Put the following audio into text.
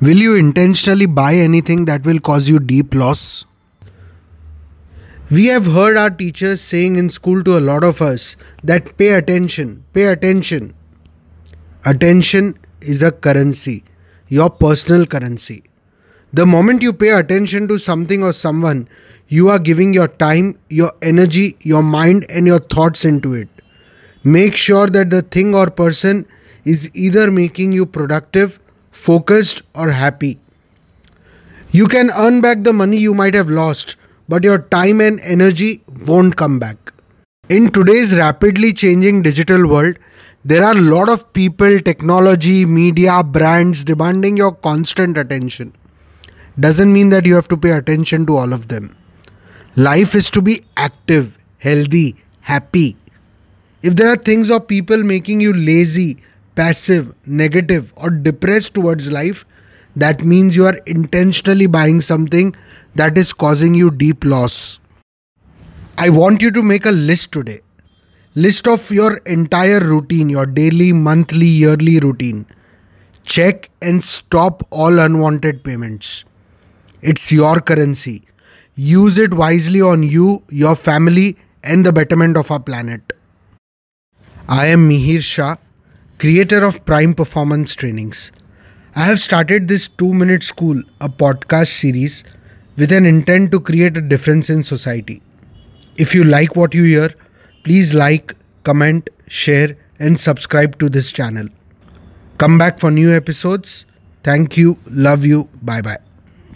Will you intentionally buy anything that will cause you deep loss? We have heard our teachers saying in school to a lot of us that pay attention, pay attention. Attention is a currency, your personal currency. The moment you pay attention to something or someone, you are giving your time, your energy, your mind, and your thoughts into it. Make sure that the thing or person is either making you productive focused, or happy. You can earn back the money you might have lost, but your time and energy won't come back. In today's rapidly changing digital world, there are a lot of people, technology, media, brands demanding your constant attention. Doesn't mean that you have to pay attention to all of them. Life is to be active, healthy, happy. If there are things or people making you lazy, passive, negative, or depressed towards life, that means you are intentionally buying something that is causing you deep loss. I want you to make a list today. List of your entire routine, your daily, monthly, yearly routine. Check and stop all unwanted payments. It's your currency. Use it wisely on you, your family, and the betterment of our planet. I am Mihir Shah creator of Prime Performance Trainings. I have started this 2 minute school, a podcast series with an intent to create a difference in society. If you like what you hear, please like, comment, share, and subscribe to this channel. Come back for new episodes. Thank you, love you, bye bye.